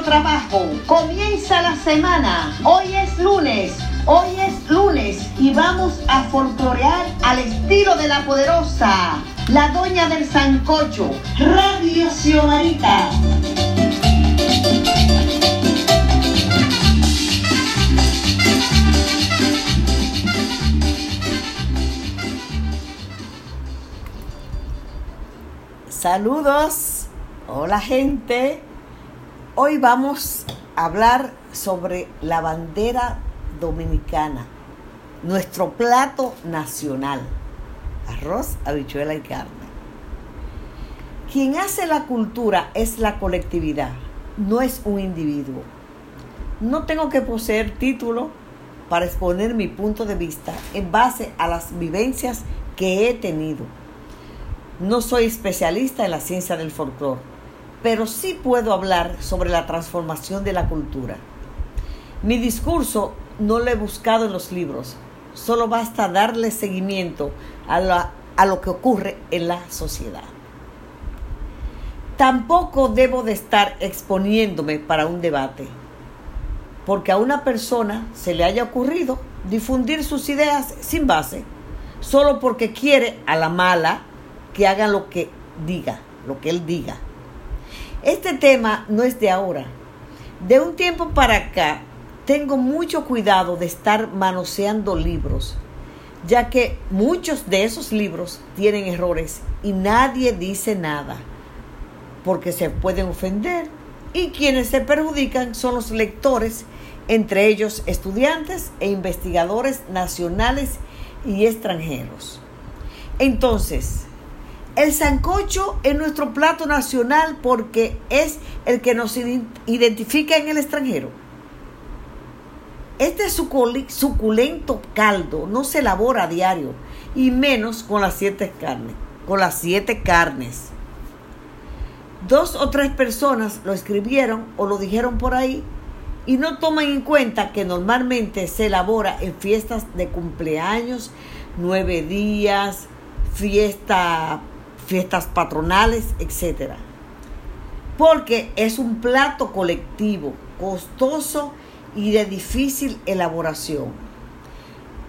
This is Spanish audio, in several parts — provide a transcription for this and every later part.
trabajo. Comienza la semana. Hoy es lunes. Hoy es lunes y vamos a folclorear al estilo de la poderosa, la doña del sancocho, Radio Xiomarita. Saludos, hola gente. Hoy vamos a hablar sobre la bandera dominicana, nuestro plato nacional, arroz, habichuela y carne. Quien hace la cultura es la colectividad, no es un individuo. No tengo que poseer título para exponer mi punto de vista en base a las vivencias que he tenido no soy especialista en la ciencia del folclore, pero sí puedo hablar sobre la transformación de la cultura. Mi discurso no lo he buscado en los libros, solo basta darle seguimiento a, lo que ocurre en la sociedad. Tampoco debo de estar exponiéndome para un debate, porque a una persona se le haya ocurrido difundir sus ideas sin base, solo porque quiere a la mala que haga lo que diga, lo que él diga. Este tema no es de ahora. De un tiempo para acá tengo mucho cuidado de estar manoseando libros, ya que muchos de esos libros tienen errores y nadie dice nada, porque se pueden ofender y quienes se perjudican son los lectores, entre ellos estudiantes e investigadores nacionales y extranjeros. Entonces, el sancocho es nuestro plato nacional porque es el que nos identifica en el extranjero. Este suculento caldo no se elabora a diario y menos con las siete carnes, con las siete carnes. Dos o tres personas lo escribieron o lo dijeron por ahí y no toman en cuenta que normalmente se elabora en fiestas de cumpleaños, nueve días, fiesta fiestas patronales, etc. Porque es un plato colectivo, costoso y de difícil elaboración.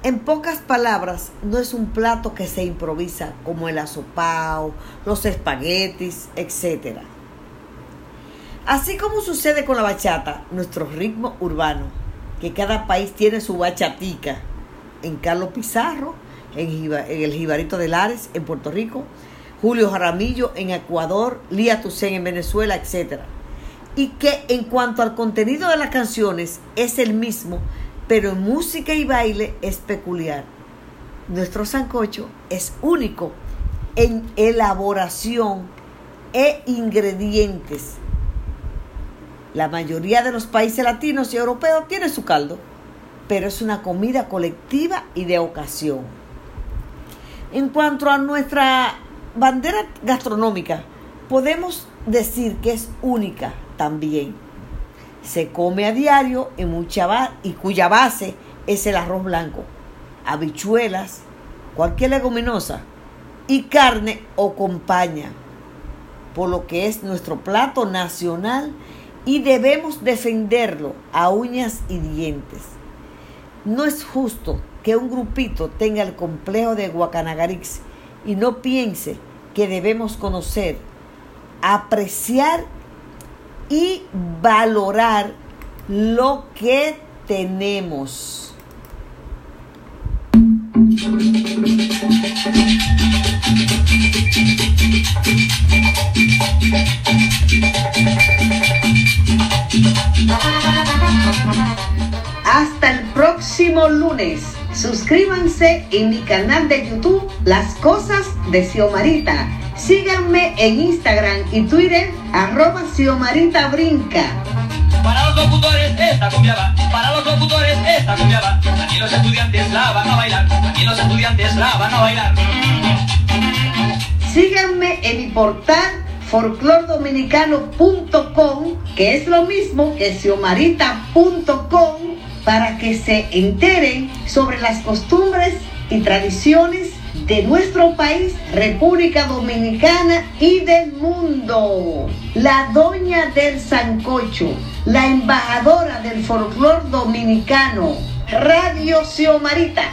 En pocas palabras, no es un plato que se improvisa como el asopao, los espaguetis, etc. Así como sucede con la bachata, nuestro ritmo urbano, que cada país tiene su bachatica. En Carlos Pizarro, en, el Jibarito de Lares, en Puerto Rico, Julio Jaramillo en Ecuador, Lía Tucen en Venezuela, etc. Y que en cuanto al contenido de las canciones es el mismo, pero en música y baile es peculiar. Nuestro sancocho es único en elaboración e ingredientes. La mayoría de los países latinos y europeos tiene su caldo, pero es una comida colectiva y de ocasión. En cuanto a nuestra bandera gastronómica, podemos decir que es única también. Se come a diario en mucha y cuya base es el arroz blanco, habichuelas, cualquier leguminosa y carne o compañía, por lo que es nuestro plato nacional y debemos defenderlo a uñas y dientes. No es justo que un grupito tenga el complejo de Guacanagarix y no piense que debemos conocer, apreciar y valorar lo que tenemos. Hasta el próximo lunes. Suscríbanse en mi canal de YouTube Las Cosas de Xiomarita. Síganme en Instagram y Twitter arroba Xiomarita Brinca. Para los locutores esta cumbia va, para los locutores esta cumbia va. Aquí los estudiantes la van a bailar, aquí los estudiantes la van a bailar. Síganme en mi portal folclordominicano.com, que es lo mismo que xiomarita.com para que se enteren sobre las costumbres y tradiciones de nuestro país, República Dominicana y del mundo. La doña del Sancocho, la embajadora del folclor dominicano, Radio Xiomarita.